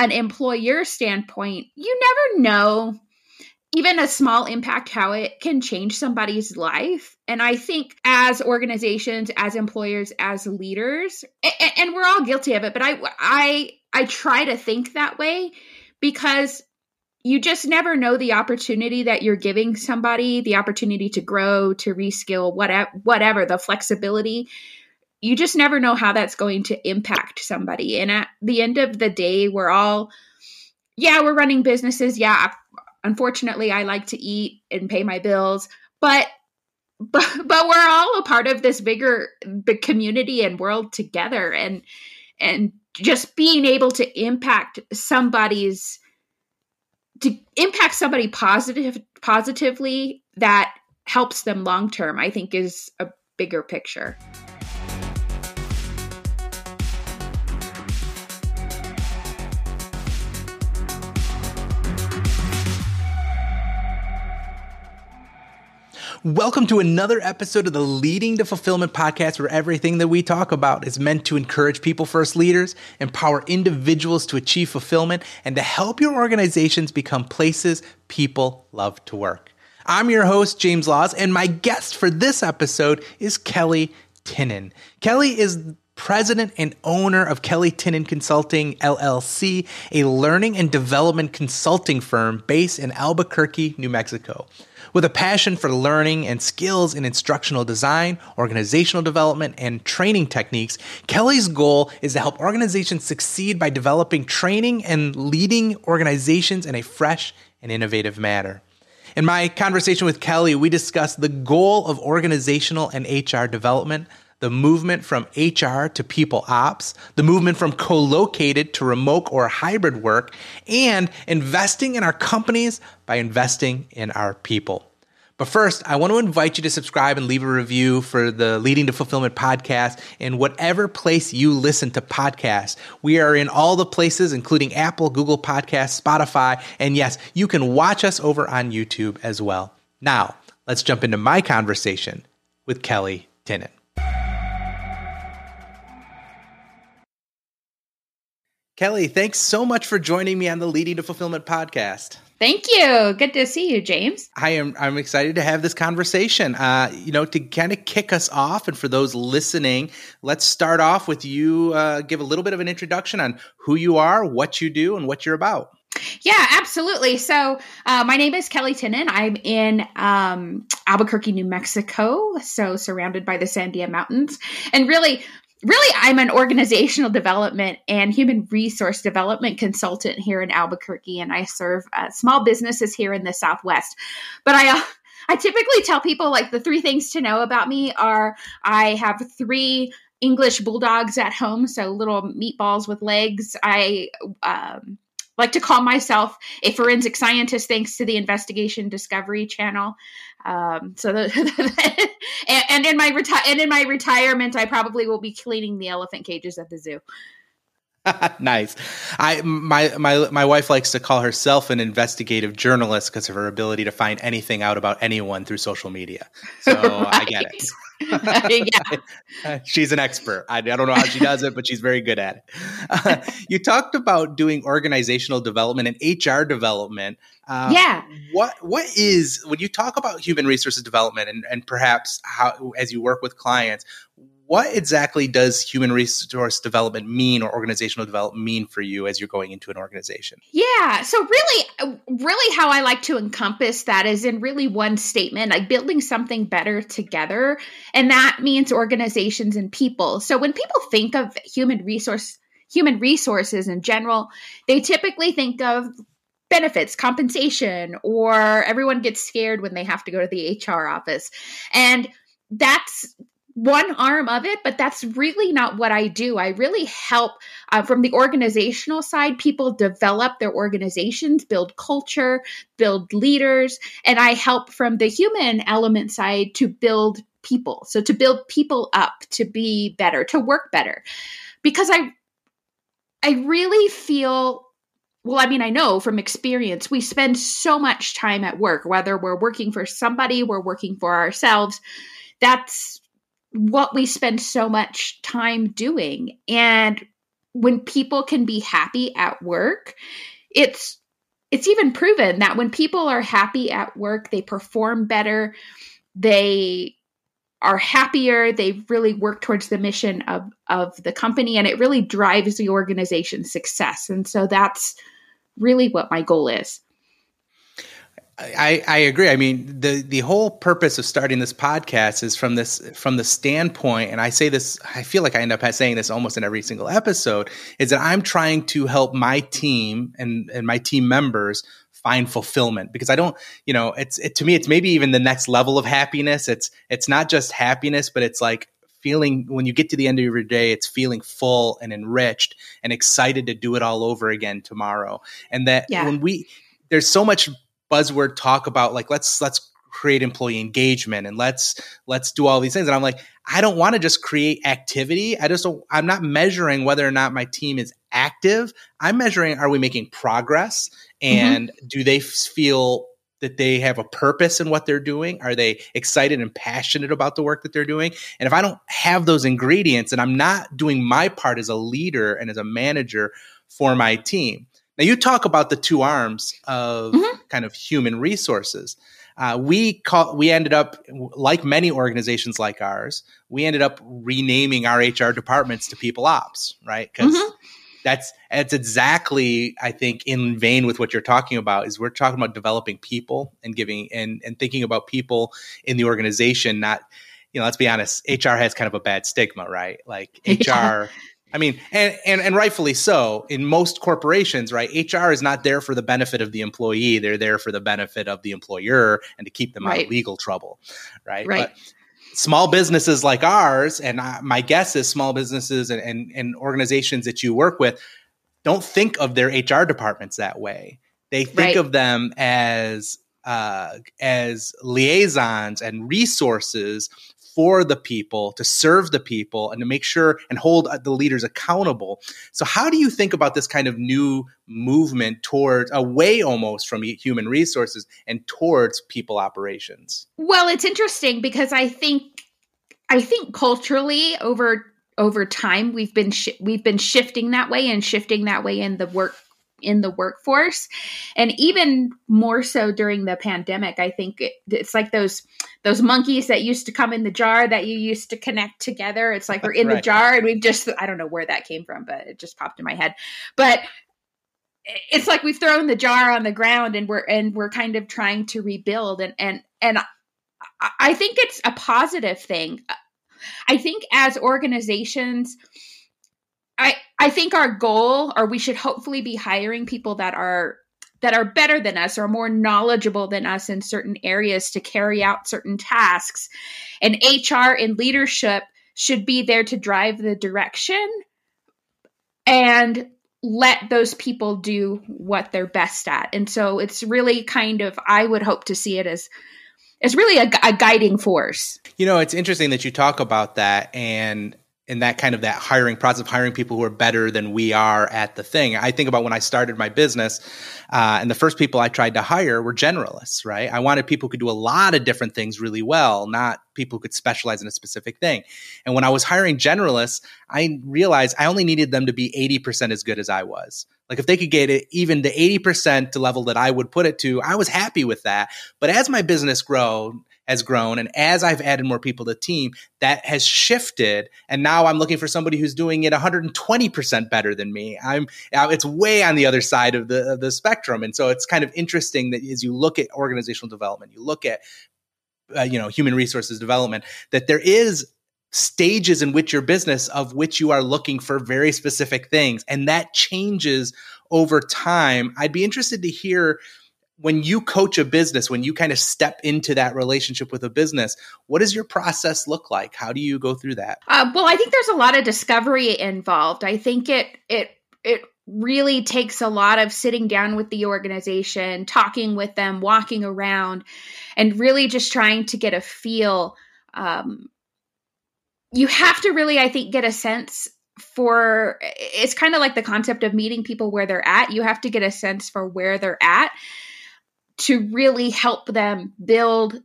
an employer standpoint, you never know even a small impact how it can change somebody's life. And i think as organizations as employers as leaders and, and, we're all guilty of it but i i i try to think that way because you just never know the opportunity that you're giving somebody the opportunity to grow to reskill whatever whatever the flexibility you just never know how that's going to impact somebody. And at the end of the day we're all yeah we're running businesses. Yeah unfortunately i like to eat and pay my bills but but but we're all a part of this bigger the community and world together. And and just being able to impact somebody's to impact somebody positive positively that helps them long term i think is a bigger picture Welcome to another episode of the Leading to Fulfillment podcast, where everything that we talk about is meant to encourage people first leaders, empower individuals to achieve fulfillment, and to help your organizations become places people love to work. I'm your host, James Laws, and my guest for this episode is Kellie Tinnin. Kellie is president and owner of Kellie Tinnin Consulting LLC, a learning and development consulting firm based in Albuquerque, New Mexico. With a passion for learning and skills in instructional design, organizational development, and training techniques, Kellie's goal is to help organizations succeed by developing training and leading organizations in a fresh and innovative manner. In my conversation with Kellie, we discussed the goal of organizational and HR development, the movement from HR to people ops, the movement from co located to remote or hybrid work, and investing in our companies by investing in our people. But first, I want to invite you to subscribe and leave a review for the Leading to Fulfillment podcast in whatever place you listen to podcasts. We are in all the places, including Apple, Google Podcasts, Spotify, and yes, you can watch us over on YouTube as well. Now, let's jump into my conversation with Kellie Tinnin. Kellie, thanks so much for joining me on the Leading to Fulfillment podcast. Thank you. Good to see you, James. I am I'm excited to have this conversation. Uh, you know, to kind of kick us off, and for those listening, let's start off with you. Uh, give a little bit of an introduction on who you are, what you do, and what you're about. Yeah, absolutely. So, uh, my name is Kellie Tinnin. I'm in um, Albuquerque, New Mexico, so surrounded by the Sandia Mountains. And really, really i'm an organizational development and human resource development consultant here in albuquerque and i serve uh, small businesses here in the southwest. But i uh, i typically tell people like the three things to know about me are i have three english bulldogs at home so little meatballs with legs. I um, like to call myself a forensic scientist thanks to the investigation discovery channel um, so the, and, and, in my reti- and in my retirement i probably will be cleaning the elephant cages at the zoo nice. I my my my wife likes to call herself an investigative journalist because of her ability to find anything out about anyone through social media. So right. I get it. yeah. she's an expert. I, I, don't know how she does it, but she's very good at it. Uh, you talked about doing organizational development and HR development. Uh, yeah. What what is when you talk about human resources development and, and perhaps how as you work with clients, what exactly does human resource development mean or organizational development mean for you as you're going into an organization? Yeah. So really, really how I like to encompass that is in really one statement, like building something better together. And that means organizations and people. So when people think of human resource human resources in general, they typically think of benefits, compensation, or everyone gets scared when they have to go to the HR office. And that's one arm of it, but that's really not what I do. I really help uh, from the organizational side, people develop their organizations, build culture, build leaders, and I help from the human element side to build people. So to build people up to be better, to work better. Because I I really feel well, I mean, I know from experience, we spend so much time at work, whether we're working for somebody, we're working for ourselves. That's what we spend so much time doing. And when people can be happy at work, it's it's even proven that when people are happy at work, they perform better, they are happier, they really work towards the mission of of the company and it really drives the organization's success. And so that's really what my goal is. I, I agree. I mean, the the whole purpose of starting this podcast is from this from the standpoint, and I say this, I feel like I end up saying this almost in every single episode, is that I'm trying to help my team and and my team members find fulfillment because I don't, you know, it's it, to me it's maybe even the next level of happiness. It's it's not just happiness, but it's like feeling when you get to the end of your day, it's feeling full and enriched and excited to do it all over again tomorrow. And that yeah. when we there's so much buzzword talk about like let's let's create employee engagement and let's let's do all these things. And i'm like i don't want to just create activity. I just don't i'm not measuring whether or not my team is active. I'm measuring are we making progress? Mm-hmm. and mm-hmm. do they feel that they have a purpose in what they're doing? Are they excited and passionate about the work that they're doing? And if i don't have those ingredients and i'm not doing my part as a leader and as a manager for my team now, you talk about the two arms of mm-hmm. kind of human resources. Uh, we call, we ended up like many organizations like ours. We ended up renaming our HR departments to people ops, right? Because mm-hmm. that's that's exactly I think in vein with what you're talking about. Is we're talking about developing people and giving and and thinking about people in the organization, not you know. Let's be honest, HR has kind of a bad stigma, right? Like HR. I mean, and, and and rightfully so. In most corporations, right, HR is not there for the benefit of the employee; they're there for the benefit of the employer and to keep them right. out of legal trouble, right? Right. But small businesses like ours, and I, my guess is small businesses and, and, and organizations that you work with don't think of their HR departments that way. They think right. of them as uh, as liaisons and resources for the people, to serve the people, and to make sure and hold the leaders accountable. So, how do you think about this kind of new movement towards away almost from human resources and towards people operations? Well, it's interesting because I think I think culturally over over time we've been sh- we've been shifting that way and shifting that way in the work in the workforce. And even more so during the pandemic i think it, it's like those those monkeys that used to come in the jar that you used to connect together. It's like we're in right. the jar and we've just i don't know where that came from but it just popped in my head. But it's like we've thrown the jar on the ground and we're and we're kind of trying to rebuild. And and and i think it's a positive thing. I think as organizations I I think our goal, or we should hopefully be hiring people that are that are better than us or more knowledgeable than us in certain areas to carry out certain tasks. And HR and leadership should be there to drive the direction and let those people do what they're best at. And so it's really kind of I would hope to see it as as really a, a guiding force. You know, it's interesting that you talk about that and and that kind of that hiring process of hiring people who are better than we are at the thing. I think about when I started my business, uh, and the first people I tried to hire were generalists, right? I wanted people who could do a lot of different things really well, not people who could specialize in a specific thing. And when I was hiring generalists, I realized I only needed them to be 80% as good as I was. Like if they could get it even to 80% to level that I would put it to, I was happy with that. But as my business grew, has grown. And as I've added more people to the team, that has shifted. And now I'm looking for somebody who's doing it 120% better than me. I'm, it's way on the other side of the, of the spectrum. And so it's kind of interesting that as you look at organizational development, you look at, uh, you know, human resources development, that there is stages in which your business of which you are looking for very specific things and that changes over time i'd be interested to hear when you coach a business, when you kind of step into that relationship with a business, what does your process look like? How do you go through that? Uh, well, I think there's a lot of discovery involved. I think it it it really takes a lot of sitting down with the organization, talking with them, walking around, and really just trying to get a feel. Um, you have to really, I think, get a sense for it's kind of like the concept of meeting people where they're at. You have to get a sense for where they're at to really help them build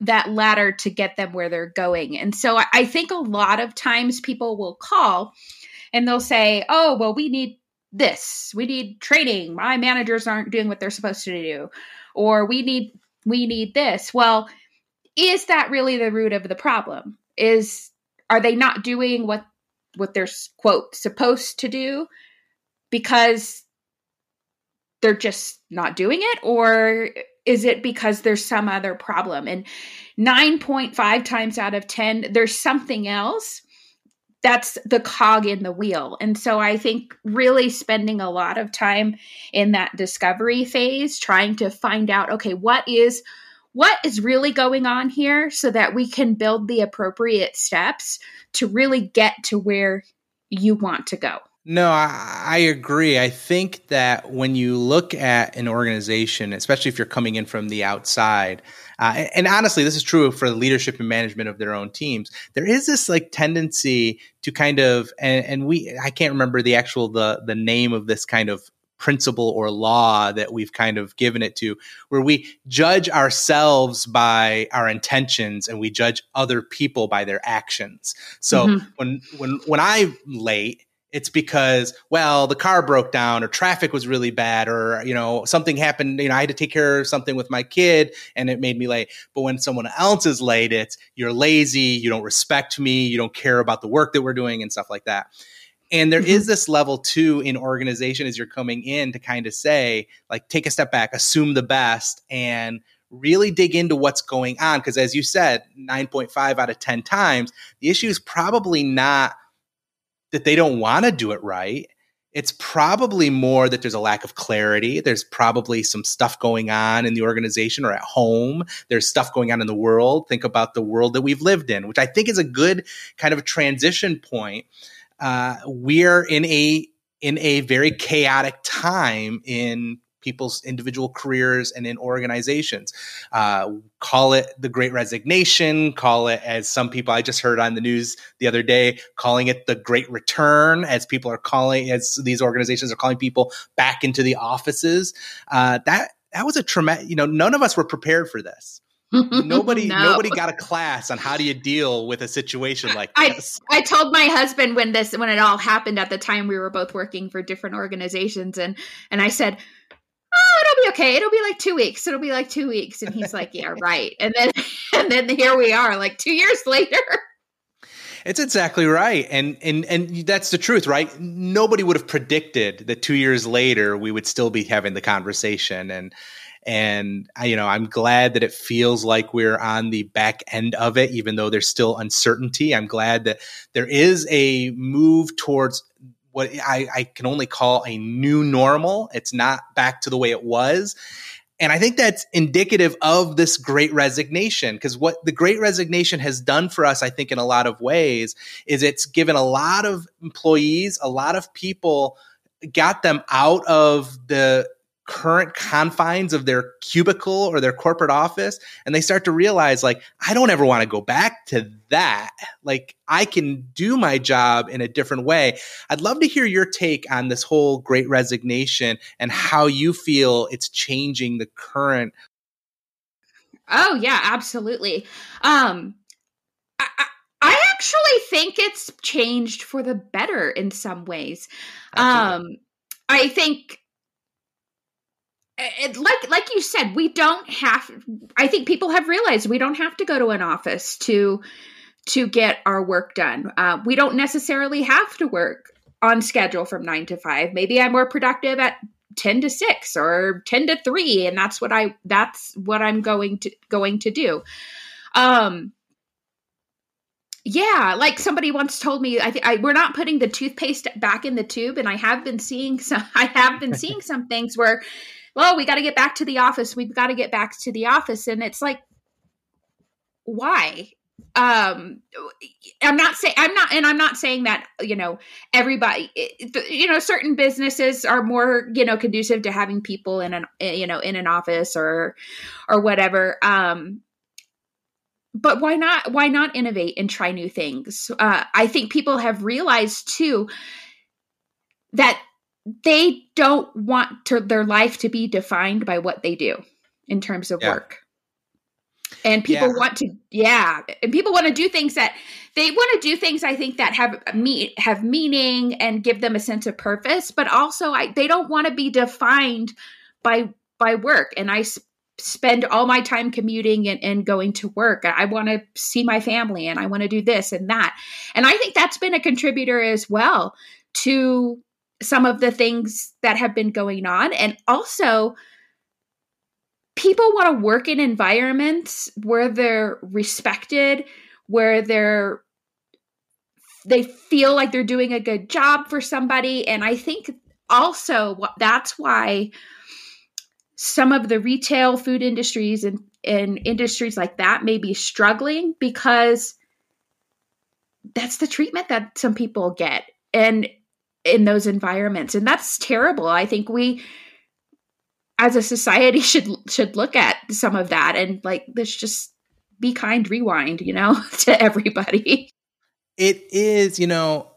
that ladder to get them where they're going. And so I, think a lot of times people will call and they'll say, "Oh, well, we need this. We need training. My managers aren't doing what they're supposed to do." Or we need we need this. Well, is that really the root of the problem? Is are they not doing what what they're quote supposed to do because they're just not doing it? Or is it because there's some other problem? And 9.5 times out of 10 there's something else that's the cog in the wheel. And so i think really spending a lot of time in that discovery phase trying to find out okay what is what is really going on here so that we can build the appropriate steps to really get to where you want to go. No, I, I, agree. I think that when you look at an organization, especially if you're coming in from the outside, uh, and, and, honestly, this is true for the leadership and management of their own teams. There is this like tendency to kind of, and, and we, I can't remember the actual the the name of this kind of principle or law that we've kind of given it to, where we judge ourselves by our intentions and we judge other people by their actions. So mm-hmm. when when when I'm late, it's because well the car broke down or traffic was really bad or you know something happened you know i had to take care of something with my kid and it made me late but when someone else is late it's you're lazy you don't respect me you don't care about the work that we're doing and stuff like that and there mm-hmm. is this level too in organization as you're coming in to kind of say, like, take a step back, assume the best, and really dig into what's going on. Because as you said, 9.5 out of 10 times, the issue is probably not that they don't want to do it right. It's probably more that there's a lack of clarity. There's probably some stuff going on in the organization or at home. There's stuff going on in the world. Think about the world that we've lived in, which I think is a good kind of transition point uh, we're in a in a very chaotic time in people's individual careers and in organizations. Uh, call it the great resignation, call it as some people I just heard on the news the other day, calling it the great return, as people are calling, as these organizations are calling people back into the offices. Uh, that that was a traumatic, you know, none of us were prepared for this nobody no. nobody got a class on how do you deal with a situation like this. I, I told my husband when this when it all happened at the time we were both working for different organizations and and I said oh it'll be okay it'll be like two weeks it'll be like two weeks and he's like yeah right and then and then here we are like two years later it's exactly right. And and and that's the truth, right? Nobody would have predicted that 2 years later we would still be having the conversation and and you know i'm glad that it feels like we're on the back end of it even though there's still uncertainty. I'm glad that there is a move towards what I, I, can only call a new normal. It's not back to the way it was. And i think that's indicative of this great resignation because what the great resignation has done for us i think in a lot of ways is it's given a lot of employees a lot of people got them out of the current confines of their cubicle or their corporate office and they start to realize like I don't ever want to go back to that like I can do my job in a different way I'd love to hear your take on this whole great resignation and how you feel it's changing the current Oh yeah absolutely um I, I- I actually think it's changed for the better in some ways. Absolutely. Um, I think it, like like you said we don't have i think people have realized we don't have to go to an office to to get our work done uh, we don't necessarily have to work on schedule from 9 to 5 maybe i'm more productive at 10 to 6 or 10 to 3 and that's what i that's what i'm going to going to do um yeah, like somebody once told me, I think we're not putting the toothpaste back in the tube, and I have been seeing some. I have been seeing some things where well, we got to get back to the office. We've got to get back to the office. And it's like, why? um i'm not saying i'm not and i'm not saying that you know everybody you know certain businesses are more you know conducive to having people in an you know in an office or or whatever um but why not why not innovate and try new things uh i think people have realized too that they don't want to, their life to be defined by what they do in terms of yeah. work. and people yeah. want to yeah and people want to do things that they want to do things i think that have uh, me have meaning and give them a sense of purpose but also I, they don't want to be defined by by work and i sp- spend all my time commuting and, and going to work i want to see my family and i want to do this and that and i think that's been a contributor as well to some of the things that have been going on. And also people want to work in environments where they're respected, where they're they feel like they're doing a good job for somebody. And I think also that's why some of the retail food industries and, and industries like that may be struggling because that's the treatment that some people get. And in those environments. And that's terrible. I think we as a society should should look at some of that and like let's just be kind rewind you know to everybody. It is you know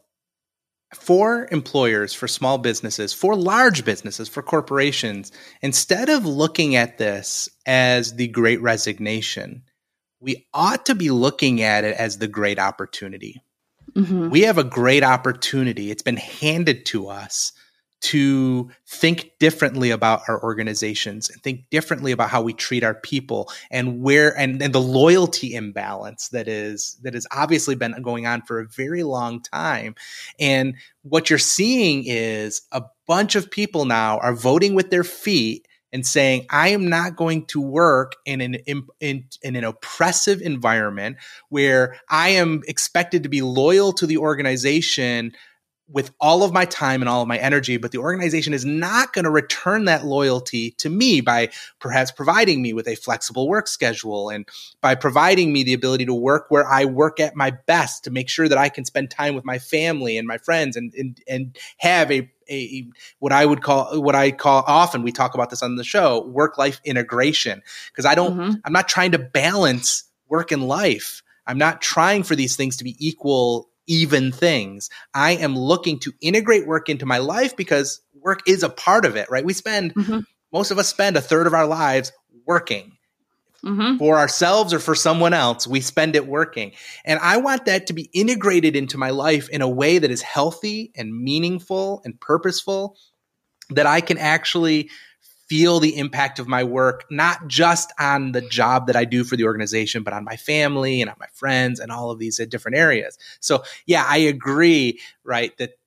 for employers for small businesses for large businesses for corporations instead of looking at this as the great resignation we ought to be looking at it as the great opportunity mm-hmm. we have a great opportunity it's been handed to us to think differently about our organizations and think differently about how we treat our people and where and, and the loyalty imbalance that is that has obviously been going on for a very long time and what you're seeing is a bunch of people now are voting with their feet and saying i am not going to work in an in, in, in, an oppressive environment where i am expected to be loyal to the organization with all of my time and all of my energy, but the organization is not going to return that loyalty to me by perhaps providing me with a flexible work schedule and by providing me the ability to work where I work at my best to make sure that I can spend time with my family and my friends and and, and have a a, what I would call what I call often we talk about this on the show work life integration because I don't mm-hmm. I'm not trying to balance work and life I'm not trying for these things to be equal even things. I am looking to integrate work into my life because work is a part of it, right? We spend, mm-hmm. most of us spend a third of our lives working. Mm-hmm. For ourselves or for someone else, we spend it working. And I want that to be integrated into my life in a way that is healthy and meaningful and purposeful, that I can actually feel the impact of my work, not just on the job that I do for the organization, but on my family and on my friends and all of these different areas. So yeah, I agree, right? That,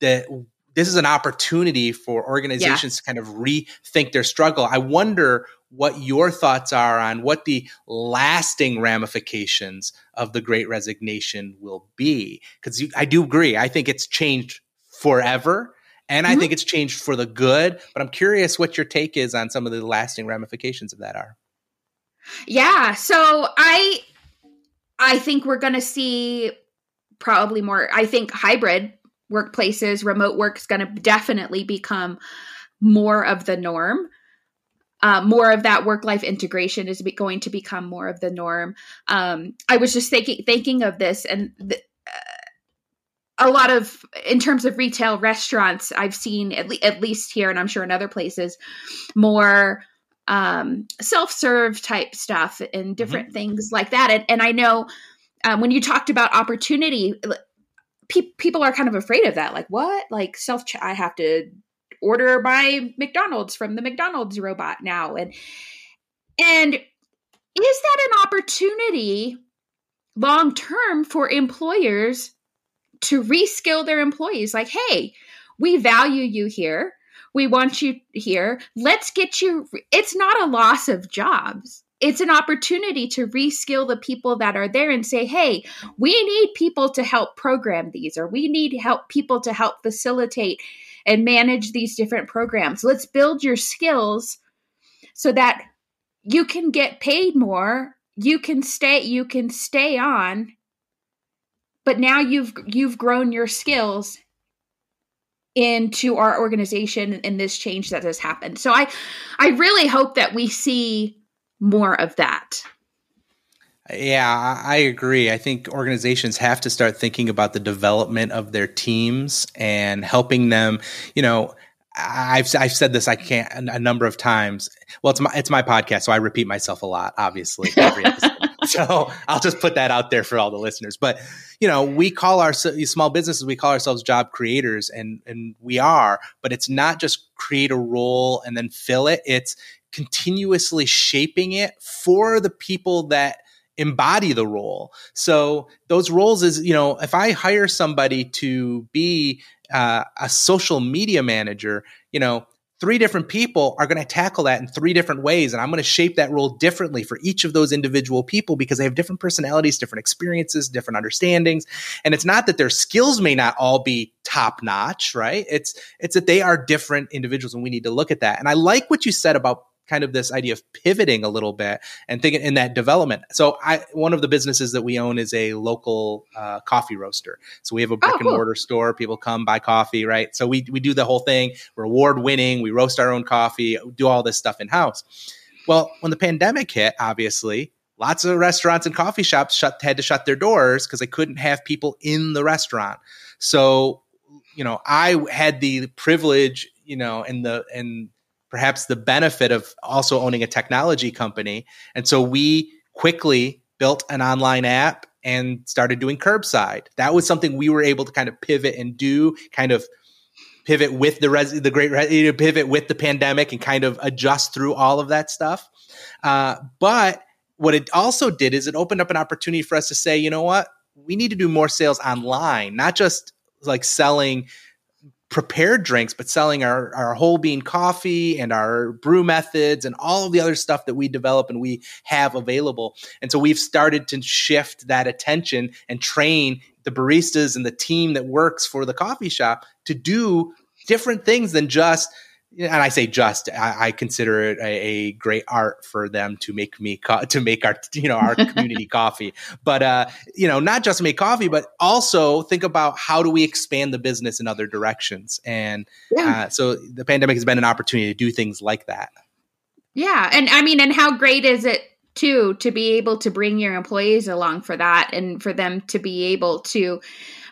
that this is an opportunity for organizations yeah. to kind of rethink their struggle. I wonder what your thoughts are on what the lasting ramifications of the great resignation will be. Because I do agree. I think it's changed forever. And mm-hmm. I think it's changed for the good, but I'm curious what your take is on some of the lasting ramifications of that are. Yeah, so I I think we're going to see probably more I think hybrid workplaces, remote work is going to definitely become more of the norm. Uh, more of that work life integration is going to become more of the norm. Um, I was just thinking thinking of this, and th- a lot of in terms of retail restaurants i've seen at, le- at least here and i'm sure in other places more um, self-serve type stuff and different mm-hmm. things like that and, and i know um, when you talked about opportunity pe- people are kind of afraid of that like what like self i have to order my mcdonald's from the mcdonald's robot now and and is that an opportunity long term for employers to reskill their employees like, hey, we value you here. We want you here. Let's get you. It's not a loss of jobs. It's an opportunity to reskill the people that are there and say, hey, we need people to help program these, or we need help people to help facilitate and manage these different programs. Let's build your skills so that you can get paid more, you can stay, you can stay on but now you've you've grown your skills into our organization in this change that has happened. So I I really hope that we see more of that. Yeah, I agree. I think organizations have to start thinking about the development of their teams and helping them, you know, I've I've said this I can't a number of times. Well, it's my it's my podcast, so I repeat myself a lot, obviously every episode. so I'll just put that out there for all the listeners. But you know, we call our small businesses we call ourselves job creators, and and we are. But it's not just create a role and then fill it. It's continuously shaping it for the people that embody the role. So those roles is, you know, if I hire somebody to be uh, a social media manager, you know, three different people are going to tackle that in three different ways. And I'm going to shape that role differently for each of those individual people because they have different personalities, different experiences, different understandings. And it's not that their skills may not all be top notch, right? It's, it's that they are different individuals and we need to look at that. And I like what you said about kind of this idea of pivoting a little bit and thinking in that development. So I one of the businesses that we own is a local uh, coffee roaster. So we have a brick oh, and mortar store. People come buy coffee, right? So we we do the whole thing. We're award winning. We roast our own coffee. Do all this stuff in house. Well, when the pandemic hit, obviously. Lots of restaurants and coffee shops shut had to shut their doors because they couldn't have people in the restaurant. So, you know, I had the privilege, you know, and the and perhaps the benefit of also owning a technology company. And so we quickly built an online app and started doing curbside. That was something we were able to kind of pivot and do, kind of pivot with the res- the great res- pivot with the pandemic and kind of adjust through all of that stuff. Uh, but what it also did is it opened up an opportunity for us to say, you know what, we need to do more sales online, not just like selling prepared drinks, but selling our, our whole bean coffee and our brew methods and all of the other stuff that we develop and we have available. And so we've started to shift that attention and train the baristas and the team that works for the coffee shop to do different things than just and I say just, I, I consider it a, a, great art for them to make me co- to make our you know our community coffee. But uh, you know, not just make coffee, but also think about how do we expand the business in other directions. And yeah. uh, so the pandemic has been an opportunity to do things like that. Yeah, and I mean, and how great is it too to be able to bring your employees along for that, and for them to be able to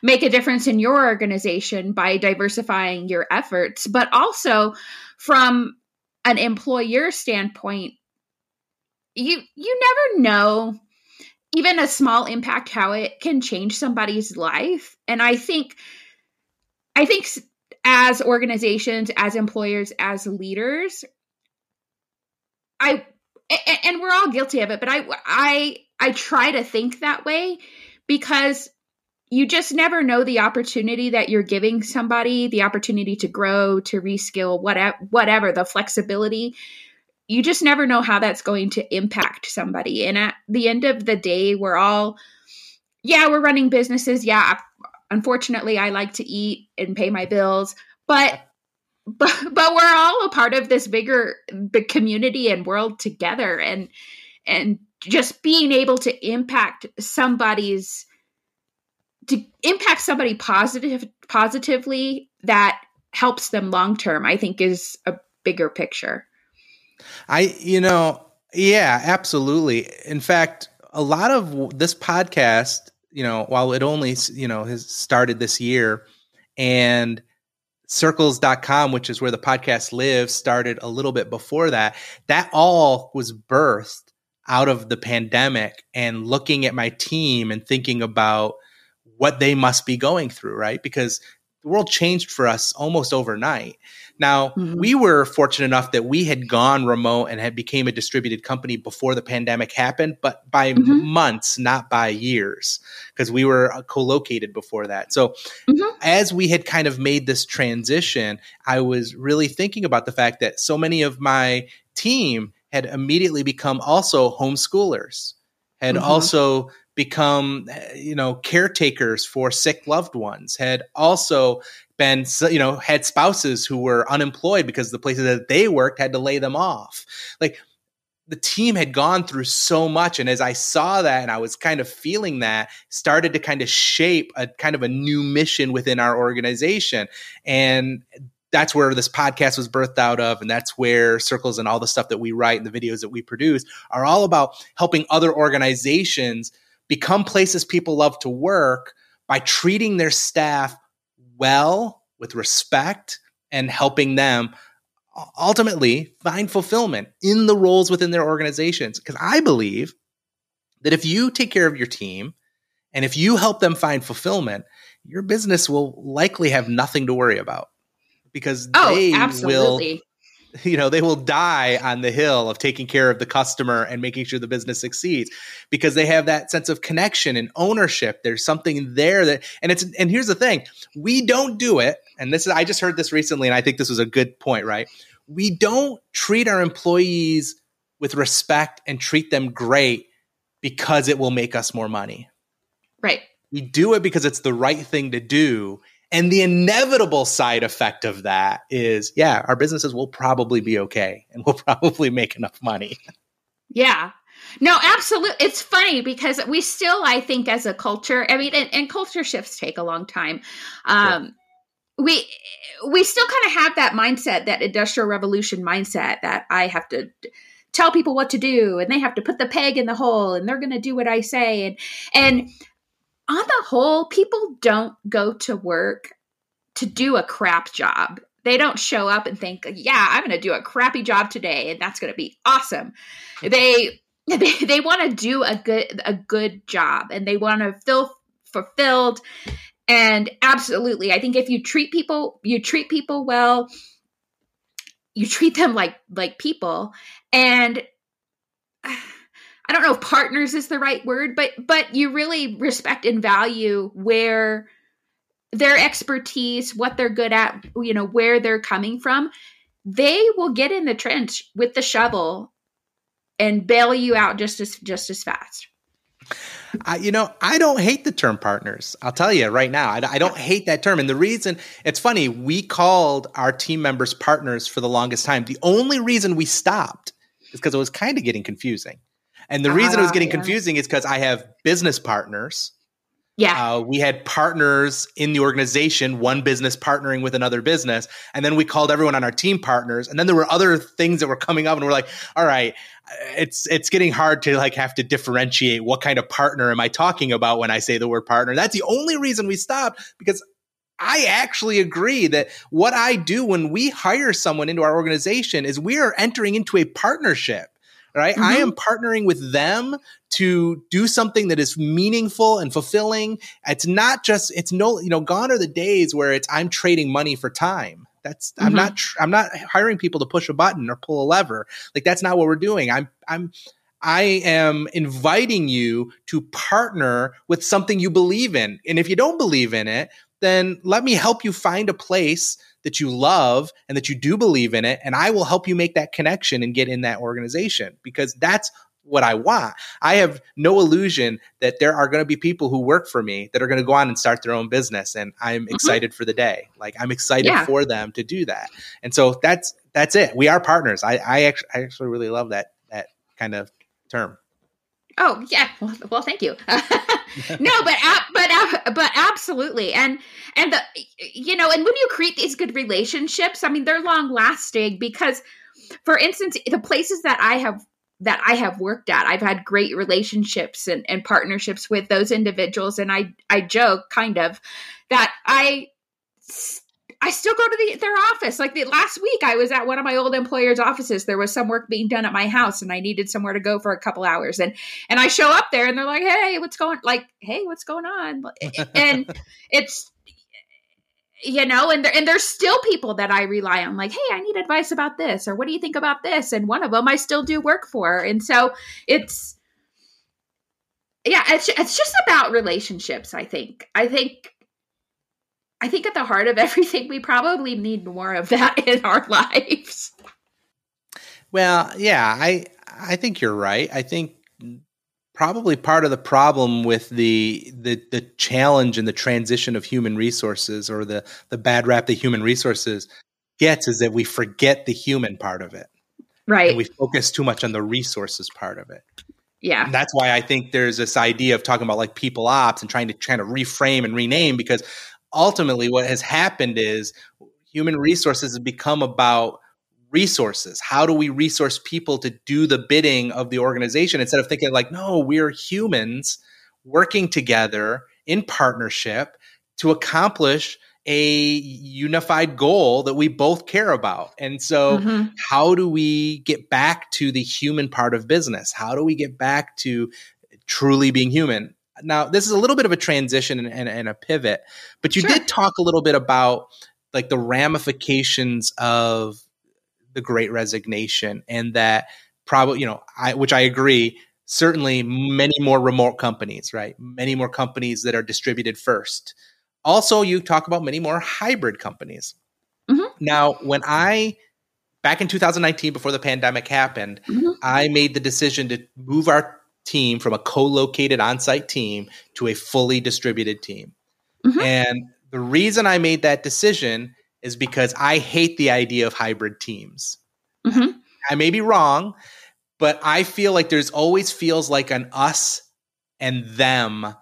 make a difference in your organization by diversifying your efforts, but also from an employer standpoint, you you never know even a small impact how it can change somebody's life. And I think I think as organizations, as employers, as leaders, I and we're all guilty of it, but I I I try to think that way because you just never know the opportunity that you're giving somebody, the opportunity to grow, to reskill, whatever, whatever, the flexibility. You just never know how that's going to impact somebody. And at the end of the day, we're all, yeah, we're running businesses. Yeah, unfortunately, I like to eat and pay my bills, but but but we're all a part of this bigger big community and world together and and just being able to impact somebody's to impact somebody positive positively that helps them long term i think is a bigger picture. I you know yeah absolutely. In fact a lot of this podcast you know while it only you know has started this year and circles.com which is where the podcast lives started a little bit before that that all was birthed out of the pandemic and looking at my team and thinking about what they must be going through, right? Because the world changed for us almost overnight. Now, mm-hmm. we were fortunate enough that we had gone remote and had became a distributed company before the pandemic happened, but by mm-hmm. months, not by years, because we were uh, co-located before that. So, mm-hmm. as we had kind of made this transition, I was really thinking about the fact that so many of my team had immediately become also homeschoolers, had mm-hmm. also become you know caretakers for sick loved ones had also been you know had spouses who were unemployed because the places that they worked had to lay them off. Like the team had gone through so much and as i saw that and i was kind of feeling that started to kind of shape a kind of a new mission within our organization. And that's where this podcast was birthed out of and that's where circles and all the stuff that we write and the videos that we produce are all about helping other organizations become places people love to work by treating their staff well with respect and helping them ultimately find fulfillment in the roles within their organizations. Because I believe that if you take care of your team and if you help them find fulfillment, your business will likely have nothing to worry about because oh, they absolutely. will you know they will die on the hill of taking care of the customer and making sure the business succeeds because they have that sense of connection and ownership. There's something there that and it's and here's the thing. We don't do it and this is i just heard this recently and i think this was a good point right? We don't treat our employees with respect and treat them great because it will make us more money. Right. We do it because it's the right thing to do and the inevitable side effect of that is, yeah, our businesses will probably be okay and we'll probably make enough money. Yeah. No, absolutely. It's funny because we still, I think, as a culture, I mean, and, and culture shifts take a long time. Um, sure. We we still kind of have that mindset, that industrial revolution mindset, that I have to tell people what to do, and they have to put the peg in the hole, and they're going to do what I say, and and on the whole, people don't go to work to do a crap job. They don't show up and think, "Yeah, I'm going to do a crappy job today and that's going to be awesome." They they, they want to do a good a good job and they want to feel fulfilled and absolutely i think if you treat people you treat people well you treat them like like people and I don't know if partners is the right word, but but you really respect and value where their expertise, what they're good at, you know, where they're coming from. They will get in the trench with the shovel and bail you out just as just as fast. I, you know, I don't hate the term partners. I'll tell you right now, I, I, don't hate that term. And the reason it's funny, we called our team members partners for the longest time. The only reason we stopped is because it was kind of getting confusing. And the reason uh, it was getting yeah. confusing is because I have business partners. Yeah. Uh, we had partners in the organization, one business partnering with another business. And then we called everyone on our team partners. And then there were other things that were coming up and we're like, all right, it's it's getting hard to like have to differentiate what kind of partner am I talking about when I say the word partner. That's the only reason we stopped because I actually agree that what I do when we hire someone into our organization is we are entering into a partnership right? Mm-hmm. I am partnering with them to do something that is meaningful and fulfilling. It's not just, it's no, you know, gone are the days where it's, I'm trading money for time. That's, mm-hmm. I'm not, tr- I'm not hiring people to push a button or pull a lever. Like that's not what we're doing. I'm, I'm, I am inviting you to partner with something you believe in. And if you don't believe in it, then let me help you find a place that you love and that you do believe in it. And I will help you make that connection and get in that organization because that's what I want. I have no illusion that there are going to be people who work for me that are going to go on and start their own business and I'm mm-hmm. excited for the day. Like I'm excited yeah. for them to do that. And so that's that's it. We are partners. I I actually, I actually really love that that kind of term. Oh yeah, well, well thank you. no, but but but absolutely, and and the you know, and when you create these good relationships, I mean, they're long lasting because, for instance, the places that I have that I have worked at, I've had great relationships and, and partnerships with those individuals, and I I joke kind of that I I still go to the, their office. Like the last week, I was at one of my old employers' offices. There was some work being done at my house, and I needed somewhere to go for a couple hours. And and I show up there, and they're like, "Hey, what's going? Like, hey, what's going on?" And it's you know, and there, and there's still people that I rely on. Like, hey, I need advice about this, or what do you think about this? And one of them I still do work for, and so it's yeah, it's it's just about relationships. I think. I think I think at the heart of everything, we probably need more of that in our lives. Well, yeah, I I think you're right. I think probably part of the problem with the the the challenge and the transition of human resources or the the bad rap that human resources gets is that we forget the human part of it. Right. And we focus too much on the resources part of it. Yeah. And that's why I think there's this idea of talking about like people ops and trying to trying to reframe and rename because ultimately what has happened is human resources has become about resources how do we resource people to do the bidding of the organization instead of thinking like no we're humans working together in partnership to accomplish a unified goal that we both care about. And so, mm-hmm. how do we get back to the human part of business? How do we get back to truly being human? Now, this is a little bit of a transition and, and, and a pivot, but you sure. did talk a little bit about like the ramifications of the great resignation and that probably, you know, I, which I agree, certainly many more remote companies, right? Many more companies that are distributed first. Also, you talk about many more hybrid companies. Mm-hmm. Now, when I back in 2019 before the pandemic happened, mm-hmm. I made the decision to move our team from a co-located on-site team to a fully distributed team. Mm-hmm. And the reason I made that decision is because I hate the idea of hybrid teams. Mm-hmm. I may be wrong, but I feel like there's always feels like an us and them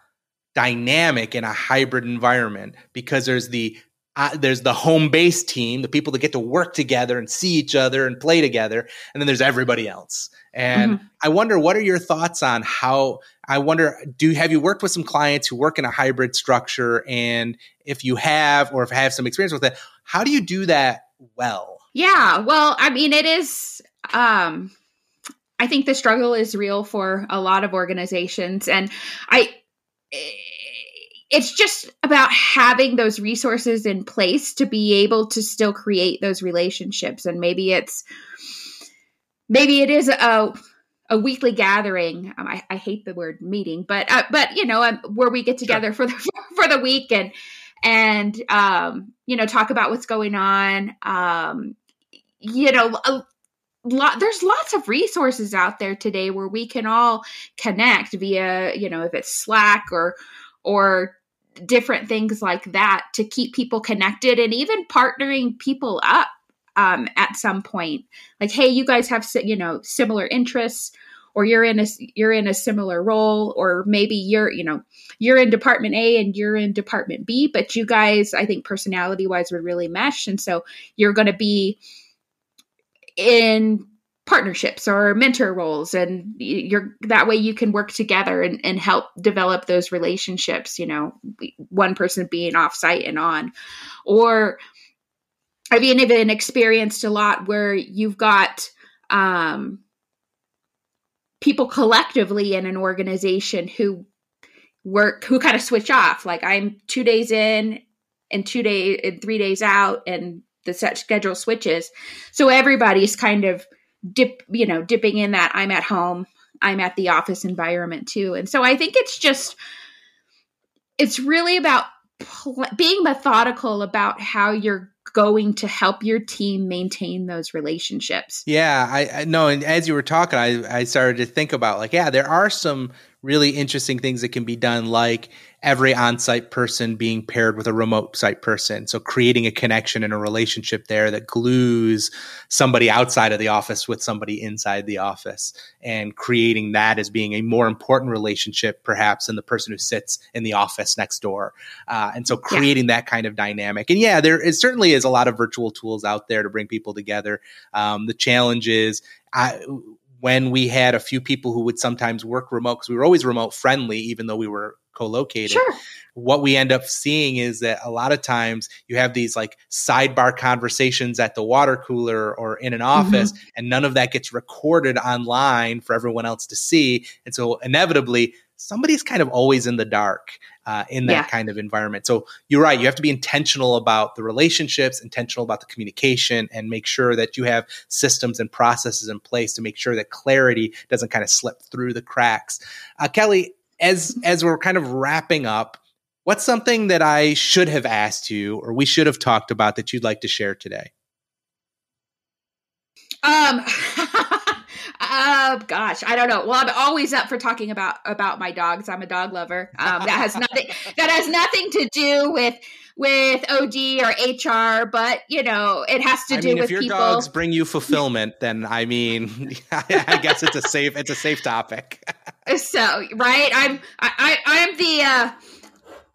dynamic in a hybrid environment because there's the uh, there's the home base team, the people that get to work together and see each other and play together, and then there's everybody else. And mm-hmm. I wonder, what are your thoughts on how? I wonder, do have you worked with some clients who work in a hybrid structure, and if you have, or if have some experience with it, how do you do that well? Yeah, well, I mean, it is. Um, I think the struggle is real for a lot of organizations, and I it's just about having those resources in place to be able to still create those relationships. And maybe it's maybe it is a a weekly gathering. Um, I, I, hate the word meeting but uh, but you know um, where we get together sure. for the for the week and and um you know talk about what's going on. Um you know a, lot there's lots of resources out there today where we can all connect via you know if it's slack or or different things like that to keep people connected and even partnering people up um, at some point. Like hey you guys have you know similar interests or you're in a you're in a similar role or maybe you're you know you're in department A and you're in department B but you guys I think personality wise would really mesh. And so you're going to be in partnerships or mentor roles and you're that way you can work together and, and help develop those relationships you know one person being off site and on. Or i've even experienced a lot where you've got um, people collectively in an organization who work who kind of switch off like i'm two days in and two days and three days out and the set schedule switches. So everybody's kind of dip you know dipping in that i'm at home i'm at the office environment too. And so i think it's just it's really about pl- being methodical about how you're going to help your team maintain those relationships. Yeah i, I know and as you were talking I, I started to think about like yeah there are some really interesting things that can be done like every on-site person being paired with a remote site person. So creating a connection and a relationship there that glues somebody outside of the office with somebody inside the office and creating that as being a more important relationship perhaps than the person who sits in the office next door. Uh, and so creating yeah. that kind of dynamic. And yeah, there is certainly is a lot of virtual tools out there to bring people together. Um, the challenge is I, when we had a few people who would sometimes work remote because we were always remote friendly, even though we were co-located. Sure. What we end up seeing is that a lot of times you have these like sidebar conversations at the water cooler or in an office, mm-hmm. and none of that gets recorded online for everyone else to see. And so inevitably, somebody's kind of always in the dark uh, in that yeah. kind of environment. So you're right. You have to be intentional about the relationships, intentional about the communication, and make sure that you have systems and processes in place to make sure that clarity doesn't kind of slip through the cracks. Uh, Kellie, as as we're kind of wrapping up, what's something that I should have asked you or we should have talked about that you'd like to share today? Um Oh gosh, I don't know. Well, I'm always up for talking about about my dogs. I'm a dog lover. Um, that has nothing that has nothing to do with with OD or HR, but you know, it has to I do mean, with if your people. dogs bring you fulfillment, then I mean, I guess it's a safe it's a safe topic. so right, I'm I, I I'm the. uh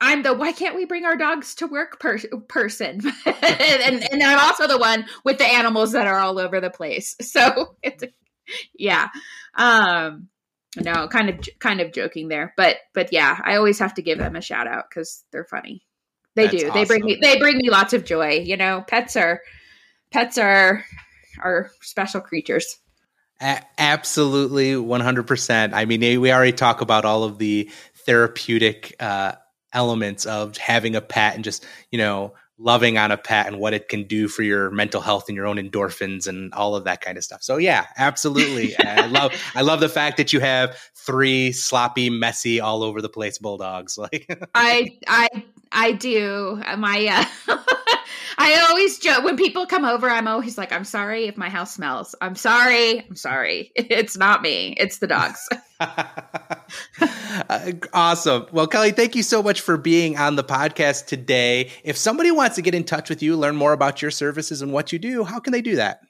I'm the why can't we bring our dogs to work per- person, and, and I'm also the one with the animals that are all over the place. So it's a yeah. Um, no, kind of kind of joking there, but but yeah, I always have to give them a shout out because they're funny. They That's do. Awesome. They bring me they bring me lots of joy. You know, pets are pets are are special creatures. A- absolutely, 100%. I mean, we already talk about all of the therapeutic uh, elements of having a pet and just, you know, loving on a pet and what it can do for your mental health and your own endorphins and all of that kind of stuff. So yeah, absolutely. I love I love the fact that you have three sloppy, messy, all over the place bulldogs. Like I I I do. My uh, I always joke when people come over. I'm always like, "I'm sorry if my house smells. I'm sorry. I'm sorry. It's not me. It's the dogs." Uh, awesome. Well, Kellie, thank you so much for being on the podcast today. If somebody wants to get in touch with you, learn more about your services and what you do, how can they do that?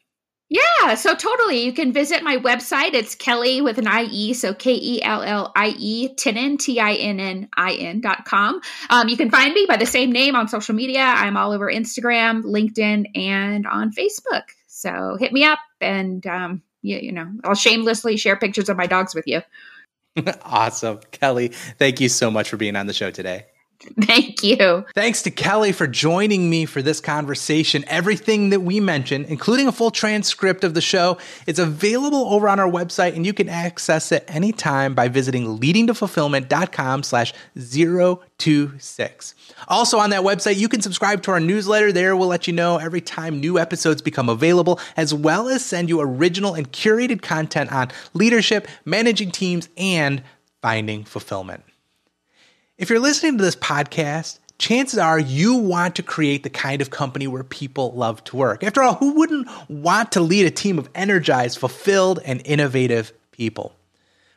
Yeah, so totally. You can visit my website. It's Kellie with an IE, so K E L L I E, Tinnin, T I N N I N dot com. Um, you can find me by the same name on social media. I'm all over Instagram, LinkedIn, and on Facebook. So hit me up and, um, you, you know, I'll shamelessly share pictures of my dogs with you. awesome. Kellie, thank you so much for being on the show today. Thank you. Thanks to Kellie for joining me for this conversation. Everything that we mentioned, including a full transcript of the show, is available over on our website, and you can access it anytime by visiting leadingtofulfillment.com slash 026. Also on that website, you can subscribe to our newsletter. There we'll let you know every time new episodes become available, as well as send you original and curated content on leadership, managing teams, and finding fulfillment. If you're listening to this podcast, chances are you want to create the kind of company where people love to work. After all, who wouldn't want to lead a team of energized, fulfilled, and innovative people?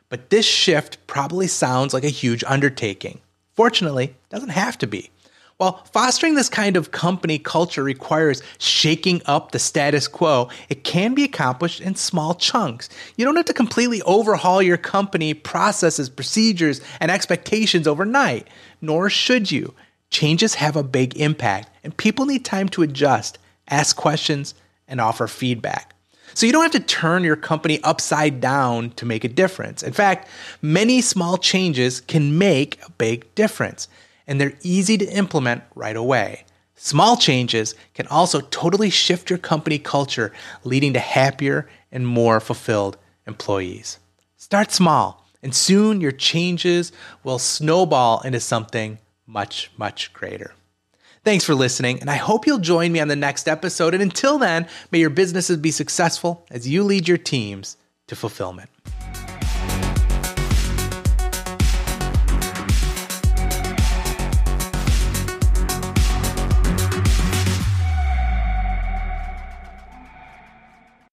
But this shift probably sounds like a huge undertaking. Fortunately, it doesn't have to be. While fostering this kind of company culture requires shaking up the status quo, it can be accomplished in small chunks. You don't have to completely overhaul your company processes, procedures, and expectations overnight, nor should you. Changes have a big impact, and people need time to adjust, ask questions, and offer feedback. So you don't have to turn your company upside down to make a difference. In fact, many small changes can make a big difference and they're easy to implement right away. Small changes can also totally shift your company culture, leading to happier and more fulfilled employees. Start small, and soon your changes will snowball into something much, much greater. Thanks for listening, and I hope you'll join me on the next episode. And until then, may your businesses be successful as you lead your teams to fulfillment.